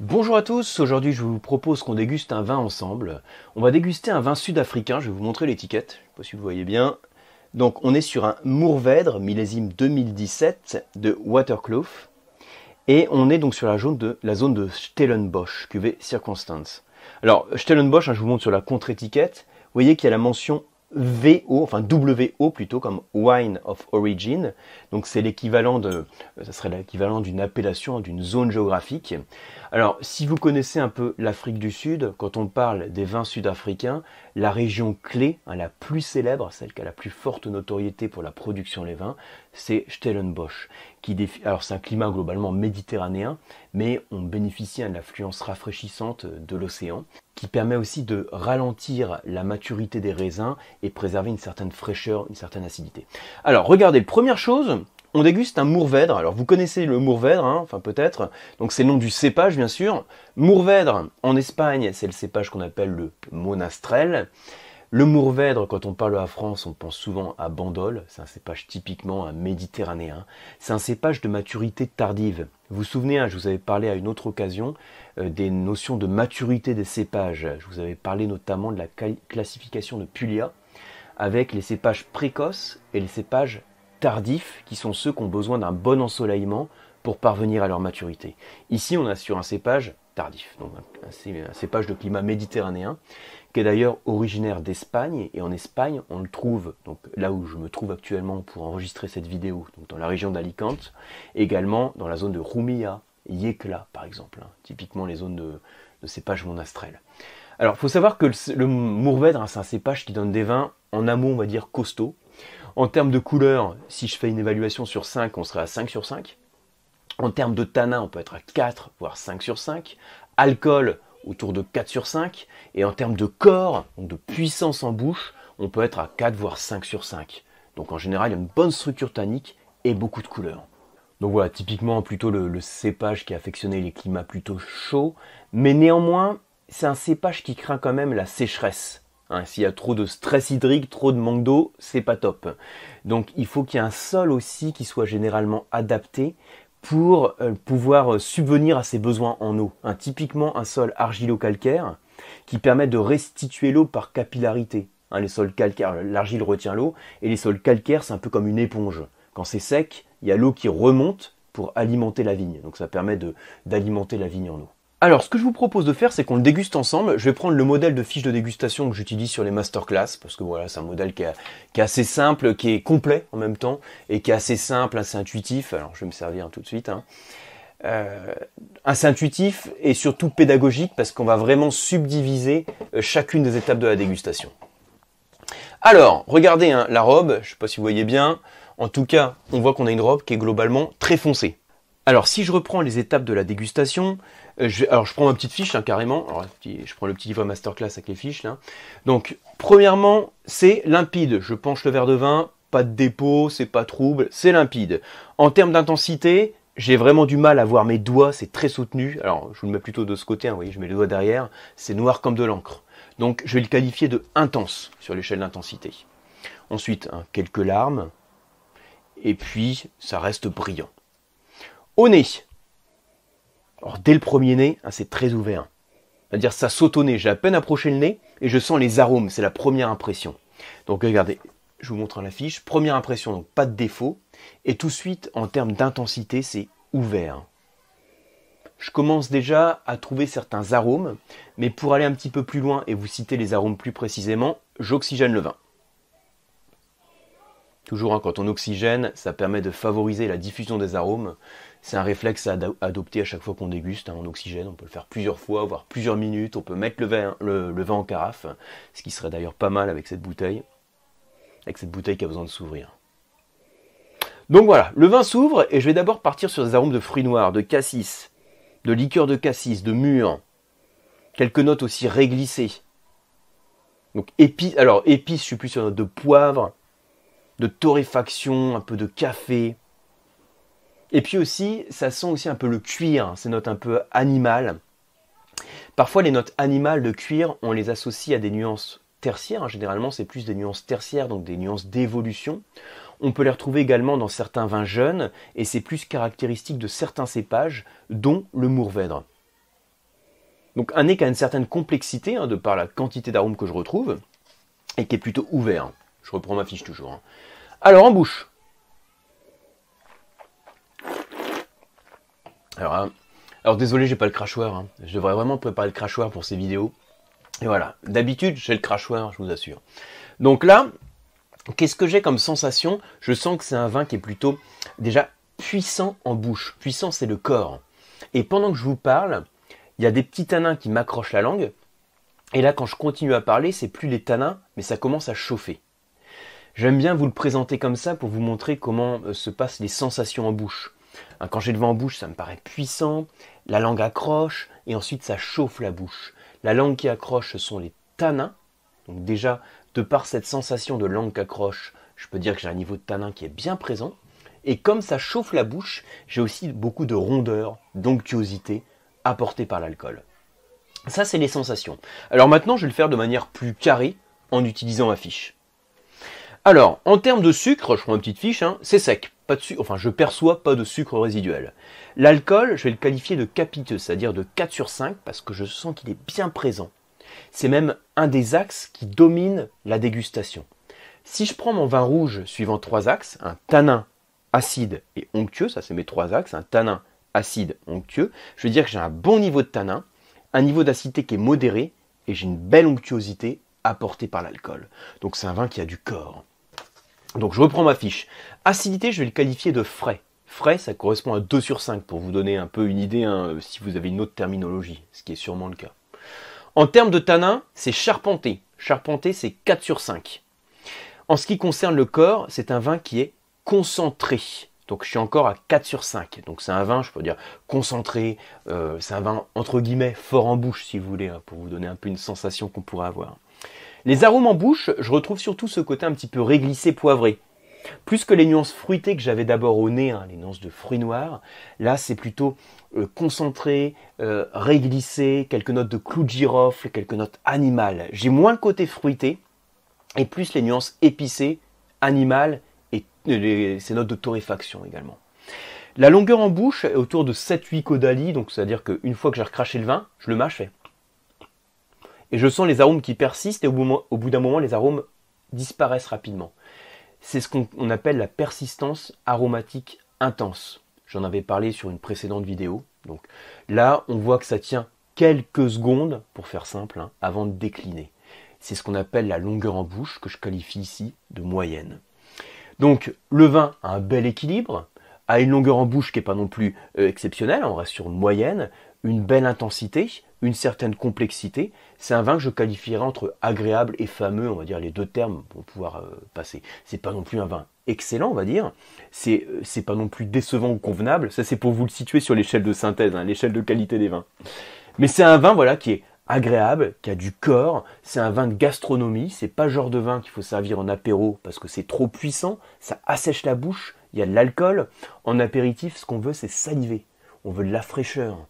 Bonjour à tous, aujourd'hui je vous propose qu'on déguste un vin ensemble. On va déguster un vin sud-africain, je vais vous montrer l'étiquette, je ne sais pas si vous voyez bien. Donc on est sur un Mourvèdre millésime 2017 de Waterkloof. Et on est donc sur la zone de, la zone de Stellenbosch, cuvée Circonstance. Alors Stellenbosch, hein, je vous montre sur la contre-étiquette, vous voyez qu'il y a la mention VO, enfin WO plutôt, comme Wine of Origin. Donc c'est l'équivalent de, ça serait l'équivalent d'une appellation, d'une zone géographique. Alors si vous connaissez un peu l'Afrique du Sud, quand on parle des vins sud-africains, la région clé, hein, la plus célèbre, celle qui a la plus forte notoriété pour la production des vins, c'est Stellenbosch. Qui Alors c'est un climat globalement méditerranéen, mais on bénéficie de l'influence rafraîchissante de l'océan qui permet aussi de ralentir la maturité des raisins et préserver une certaine fraîcheur, une certaine acidité. Alors regardez, première chose, on déguste un Mourvèdre. Alors vous connaissez le Mourvèdre, hein, enfin peut-être. Donc c'est le nom du cépage bien sûr. Mourvèdre en Espagne, c'est le cépage qu'on appelle le Monastrel. Le Mourvèdre, quand on parle à France, on pense souvent à Bandol. C'est un cépage typiquement méditerranéen. C'est un cépage de maturité tardive. Vous vous souvenez, hein, je vous avais parlé à une autre occasion euh, des notions de maturité des cépages. Je vous avais parlé notamment de la classification de Puglia avec les cépages précoces et les cépages tardifs qui sont ceux qui ont besoin d'un bon ensoleillement pour parvenir à leur maturité. Ici, on a sur un cépage tardif, donc un, cépage de climat méditerranéen qui est d'ailleurs originaire d'Espagne, et en Espagne, on le trouve, donc là où je me trouve actuellement pour enregistrer cette vidéo, dans la région d'Alicante, également dans la zone de Rumilla, Yekla par exemple, hein, typiquement les zones de, de cépage monastrel. Alors, il faut savoir que le, Mourvèdre, hein, c'est un cépage qui donne des vins en amont, on va dire, costauds. En termes de couleur, si je fais une évaluation sur 5, on serait à 5 sur 5. En termes de tanin, on peut être à 4, voire 5 sur 5. Alcool, autour de 4 sur 5. Et en termes de corps, de puissance en bouche, on peut être à 4 voire 5 sur 5. Donc en général, il y a une bonne structure tannique et beaucoup de couleurs. Donc voilà, typiquement plutôt le, cépage qui a affectionné les climats plutôt chauds, mais néanmoins, c'est un cépage qui craint quand même la sécheresse. Hein, s'il y a trop de stress hydrique, trop de manque d'eau, c'est pas top. Donc il faut qu'il y ait un sol aussi qui soit généralement adapté pour euh, pouvoir euh, subvenir à ses besoins en eau. typiquement un sol argilo-calcaire qui permet de restituer l'eau par capillarité. Hein, les sols calcaires, l'argile retient l'eau, et les sols calcaires, c'est un peu comme une éponge. Quand c'est sec, il y a l'eau qui remonte pour alimenter la vigne. Donc ça permet d'alimenter la vigne en eau. Alors, ce que je vous propose de faire, c'est qu'on le déguste ensemble. Je vais prendre le modèle de fiche de dégustation que j'utilise sur les masterclass, parce que voilà, c'est un modèle qui est, assez simple, qui est complet en même temps, et qui est assez simple, assez intuitif. Alors, je vais me servir tout de suite. Hein. Euh, assez intuitif et surtout pédagogique, parce qu'on va vraiment subdiviser euh, chacune des étapes de la dégustation. Alors, regardez hein, la robe, je ne sais pas si vous voyez bien. En tout cas, on voit qu'on a une robe qui est globalement très foncée. Alors, si je reprends les étapes de la dégustation, euh, alors je prends ma petite fiche hein, carrément. Je prends le petit livre masterclass avec les fiches là. Donc premièrement, c'est limpide. Je penche le verre de vin, pas de dépôt, c'est pas trouble, c'est limpide. En termes d'intensité, j'ai vraiment du mal à voir mes doigts, c'est très soutenu. Alors je vous le mets plutôt de ce côté, hein, vous voyez, je mets les doigts derrière, c'est noir comme de l'encre. Donc je vais le qualifier de intense sur l'échelle d'intensité. Ensuite, hein, quelques larmes, et puis ça reste brillant. Au nez, alors dès le premier nez, hein, c'est très ouvert. C'est-à-dire ça saute au nez, j'ai à peine approché le nez et je sens les arômes, c'est la première impression. Donc regardez, je vous montre la fiche. Première impression, donc pas de défaut. Et tout de suite, en termes d'intensité, c'est ouvert. Je commence déjà à trouver certains arômes, mais pour aller un petit peu plus loin et vous citer les arômes plus précisément, j'oxygène le vin. Toujours hein, quand on oxygène, ça permet de favoriser la diffusion des arômes. C'est un réflexe à adopter à chaque fois qu'on déguste hein, en oxygène. On peut le faire plusieurs fois, voire plusieurs minutes. On peut mettre le vin, le, vin en carafe, ce qui serait d'ailleurs pas mal avec cette bouteille. Avec cette bouteille qui a besoin de s'ouvrir. Donc voilà, le vin s'ouvre et je vais d'abord partir sur des arômes de fruits noirs, de cassis, de liqueur de cassis, de mûre. Quelques notes aussi réglissées. Donc épices, alors épices, je suis plus sur note de poivre, de torréfaction, un peu de café. Et puis aussi, ça sent aussi un peu le cuir, ces notes un peu animales. Parfois, les notes animales de cuir, on les associe à des nuances tertiaires. Généralement, c'est plus des nuances tertiaires, donc des nuances d'évolution. On peut les retrouver également dans certains vins jeunes, et c'est plus caractéristique de certains cépages, dont le Mourvèdre. Donc un nez qui a une certaine complexité, hein, de par la quantité d'arômes que je retrouve, et qui est plutôt ouvert. Je reprends ma fiche toujours. Hein. Alors en bouche. Alors, hein, alors désolé, j'ai pas le crachoir. Je devrais vraiment préparer le crachoir pour ces vidéos. Et voilà. D'habitude, j'ai le crachoir, je vous assure. Donc là, qu'est-ce que j'ai comme sensation? Je sens que c'est un vin qui est plutôt déjà puissant en bouche. Puissant, c'est le corps. Et pendant que je vous parle, il y a des petits tanins qui m'accrochent la langue. Et là, quand je continue à parler, c'est plus les tanins, mais ça commence à chauffer. J'aime bien vous le présenter comme ça pour vous montrer comment euh, se passent les sensations en bouche. Hein, quand j'ai le vent en bouche, ça me paraît puissant, la langue accroche, et ensuite ça chauffe la bouche. La langue qui accroche, ce sont les tanins. Donc déjà, de par cette sensation de langue qui accroche, je peux dire que j'ai un niveau de tanin qui est bien présent. Et comme ça chauffe la bouche, j'ai aussi beaucoup de rondeur, d'onctuosité apportée par l'alcool. Ça, c'est les sensations. Alors maintenant, je vais le faire de manière plus carrée en utilisant ma fiche. Alors, en termes de sucre, je prends une petite fiche, hein, c'est sec. Pas de enfin, je perçois pas de sucre résiduel. L'alcool, je vais le qualifier de capiteux, c'est-à-dire de 4 sur 5, parce que je sens qu'il est bien présent. C'est même un des axes qui domine la dégustation. Si je prends mon vin rouge suivant trois axes, un tanin, acide et onctueux, ça c'est mes trois axes, un tanin, acide, onctueux, je veux dire que j'ai un bon niveau de tanin, un niveau d'acidité qui est modéré, et j'ai une belle onctuosité apportée par l'alcool. Donc c'est un vin qui a du corps. Donc je reprends ma fiche. Acidité, je vais le qualifier de frais. Frais, ça correspond à 2 sur 5 pour vous donner un peu une idée hein, si vous avez une autre terminologie, ce qui est sûrement le cas. En termes de tanin, c'est charpenté. Charpenté, c'est 4 sur 5. En ce qui concerne le corps, c'est un vin qui est concentré. Donc je suis encore à 4 sur 5. Donc c'est un vin, je peux dire, concentré. Euh, c'est un vin, entre guillemets, fort en bouche, si vous voulez, hein, pour vous donner un peu une sensation qu'on pourrait avoir. Les arômes en bouche, je retrouve surtout ce côté un petit peu réglissé, poivré. Plus que les nuances fruitées que j'avais d'abord au nez, hein, les nuances de fruits noirs, là c'est plutôt euh, concentré, euh, réglissé, quelques notes de clou de girofle, quelques notes animales. J'ai moins le côté fruité et plus les nuances épicées, animales et ces notes de torréfaction également. La longueur en bouche est autour de 7-8 caudali, donc c'est-à-dire qu'une fois que j'ai recraché le vin, je le mâche, et je sens les arômes qui persistent et au bout, d'un moment, les arômes disparaissent rapidement. C'est ce qu'on appelle la persistance aromatique intense. J'en avais parlé sur une précédente vidéo. Donc là, on voit que ça tient quelques secondes, pour faire simple, hein, avant de décliner. C'est ce qu'on appelle la longueur en bouche, que je qualifie ici de moyenne. Donc le vin a un bel équilibre, a une longueur en bouche qui n'est pas non plus euh, exceptionnelle, on reste sur une moyenne, une belle intensité, une certaine complexité. C'est un vin que je qualifierais entre agréable et fameux, on va dire les deux termes pour pouvoir euh, passer. C'est pas non plus un vin excellent, on va dire. C'est euh, c'est pas non plus décevant ou convenable. Ça c'est pour vous le situer sur l'échelle de synthèse, hein, l'échelle de qualité des vins. Mais c'est un vin voilà qui est agréable, qui a du corps. C'est un vin de gastronomie. C'est pas le genre de vin qu'il faut servir en apéro parce que c'est trop puissant. Ça assèche la bouche. Il y a de l'alcool. En apéritif, ce qu'on veut, c'est saliver. On veut de la fraîcheur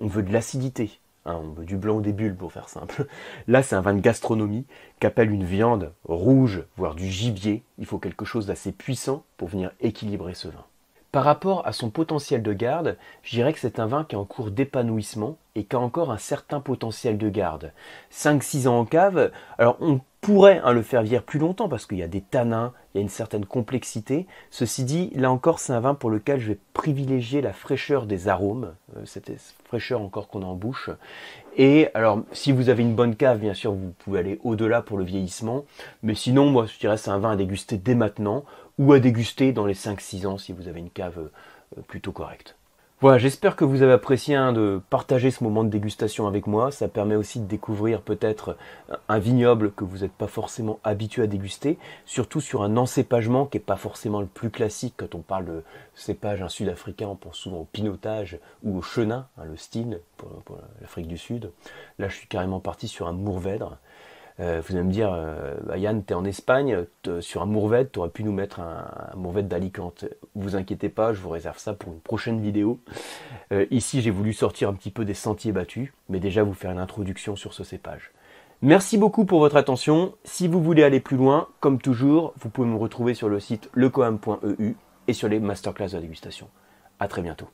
on veut de l'acidité, hein, on veut du blanc ou des bulles pour faire simple. Là, c'est un vin de gastronomie qu'appelle une viande rouge, voire du gibier. Il faut quelque chose d'assez puissant pour venir équilibrer ce vin. Par rapport à son potentiel de garde, je dirais que c'est un vin qui est en cours d'épanouissement et qui a encore un certain potentiel de garde. 5-6 ans en cave, alors on pourrait hein, le faire vieillir plus longtemps parce qu'il y a des tanins, il y a une certaine complexité. Ceci dit, là encore, c'est un vin pour lequel je vais privilégier la fraîcheur des arômes, euh, cette fraîcheur encore qu'on a en bouche. Et alors, si vous avez une bonne cave, bien sûr, vous pouvez aller au-delà pour le vieillissement. Mais sinon, moi, je dirais c'est un vin à déguster dès maintenant ou à déguster dans les 5-6 ans si vous avez une cave euh, plutôt correcte. Voilà, j'espère que vous avez apprécié hein, de partager ce moment de dégustation avec moi. Ça permet aussi de découvrir peut-être un vignoble que vous n'êtes pas forcément habitué à déguster, surtout sur un encépagement qui n'est pas forcément le plus classique quand on parle de cépage sud-africain, on pense souvent au pinotage ou au chenin, hein, le style pour, pour l'Afrique du Sud. Là, je suis carrément parti sur un mourvèdre. Euh, vous allez me dire, euh, bah, Yann, tu es en Espagne, sur un Mourvèdre, tu aurais pu nous mettre un, un Mourvèdre d'Alicante. Vous inquiétez pas, je vous réserve ça pour une prochaine vidéo. Euh, ici, j'ai voulu sortir un petit peu des sentiers battus, mais déjà vous faire une introduction sur ce cépage. Merci beaucoup pour votre attention. Si vous voulez aller plus loin, comme toujours, vous pouvez me retrouver sur le site lecoam.eu et sur les masterclass de dégustation. A très bientôt.